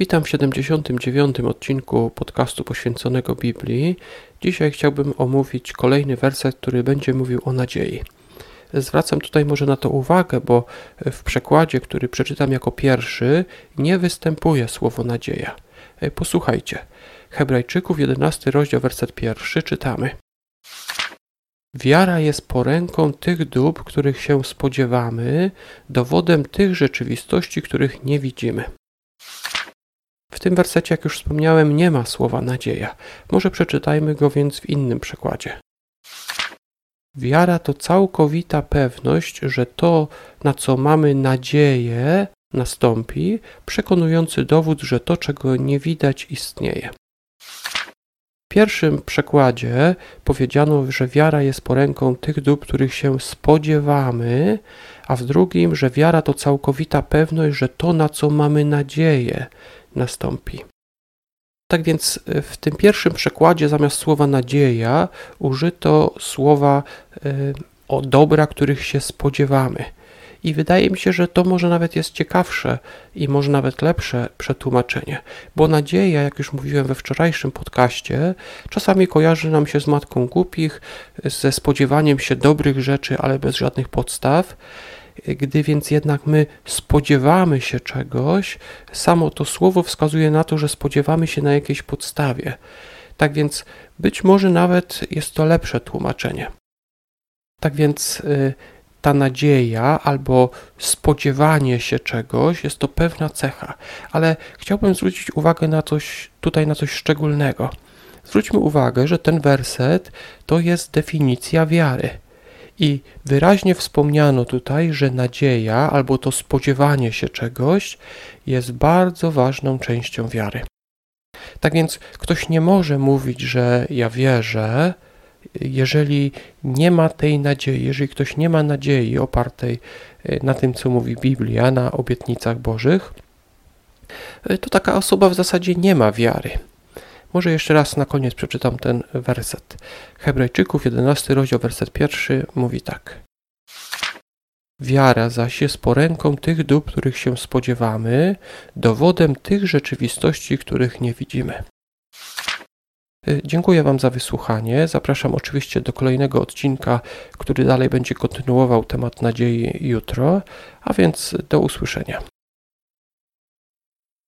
Witam w 79. odcinku podcastu poświęconego Biblii. Dzisiaj chciałbym omówić kolejny werset, który będzie mówił o nadziei. Zwracam tutaj może na to uwagę, bo w przekładzie, który przeczytam jako pierwszy, nie występuje słowo nadzieja. Posłuchajcie. Hebrajczyków 11 rozdział werset pierwszy czytamy. Wiara jest poręką tych dóbr, których się spodziewamy, dowodem tych rzeczywistości, których nie widzimy. W tym wersecie, jak już wspomniałem, nie ma słowa nadzieja. Może przeczytajmy go więc w innym przekładzie. Wiara to całkowita pewność, że to, na co mamy nadzieję, nastąpi, przekonujący dowód, że to, czego nie widać, istnieje. W pierwszym przekładzie powiedziano, że wiara jest poręką tych dóbr, których się spodziewamy, a w drugim, że wiara to całkowita pewność, że to, na co mamy nadzieję, nastąpi. Tak więc e, w tym pierwszym przekładzie zamiast słowa nadzieja użyto słowa y, o dobra, których się spodziewamy. I wydaje mi się, że to może nawet jest ciekawsze i może nawet lepsze przetłumaczenie, bo nadzieja, jak już mówiłem we wczorajszym podcaście, czasami kojarzy nam się z matką głupich, ze spodziewaniem się dobrych rzeczy, ale bez żadnych podstaw. Gdy więc jednak my spodziewamy się czegoś, samo to słowo wskazuje na to, że spodziewamy się na jakiejś podstawie. Tak więc być może nawet jest to lepsze tłumaczenie. Tak więc y, ta nadzieja albo spodziewanie się czegoś jest to pewna cecha, ale chciałbym zwrócić uwagę na coś tutaj na coś szczególnego. Zwróćmy uwagę, że ten werset to jest definicja wiary. I wyraźnie wspomniano tutaj, że nadzieja albo to spodziewanie się czegoś jest bardzo ważną częścią wiary. Tak więc ktoś nie może mówić, że ja wierzę, jeżeli nie ma tej nadziei, jeżeli ktoś nie ma nadziei opartej e, na tym, co mówi Biblia, na obietnicach Bożych, e, to taka osoba w zasadzie nie ma wiary. Może jeszcze raz na koniec przeczytam ten werset. Hebrajczyków 11 rozdział, werset pierwszy mówi tak. Wiara zaś jest poręką tych dóbr, których się spodziewamy, dowodem tych rzeczywistości, których nie widzimy. Y, dziękuję Wam za wysłuchanie. Zapraszam oczywiście do kolejnego odcinka, który dalej będzie kontynuował temat nadziei jutro, a więc do usłyszenia.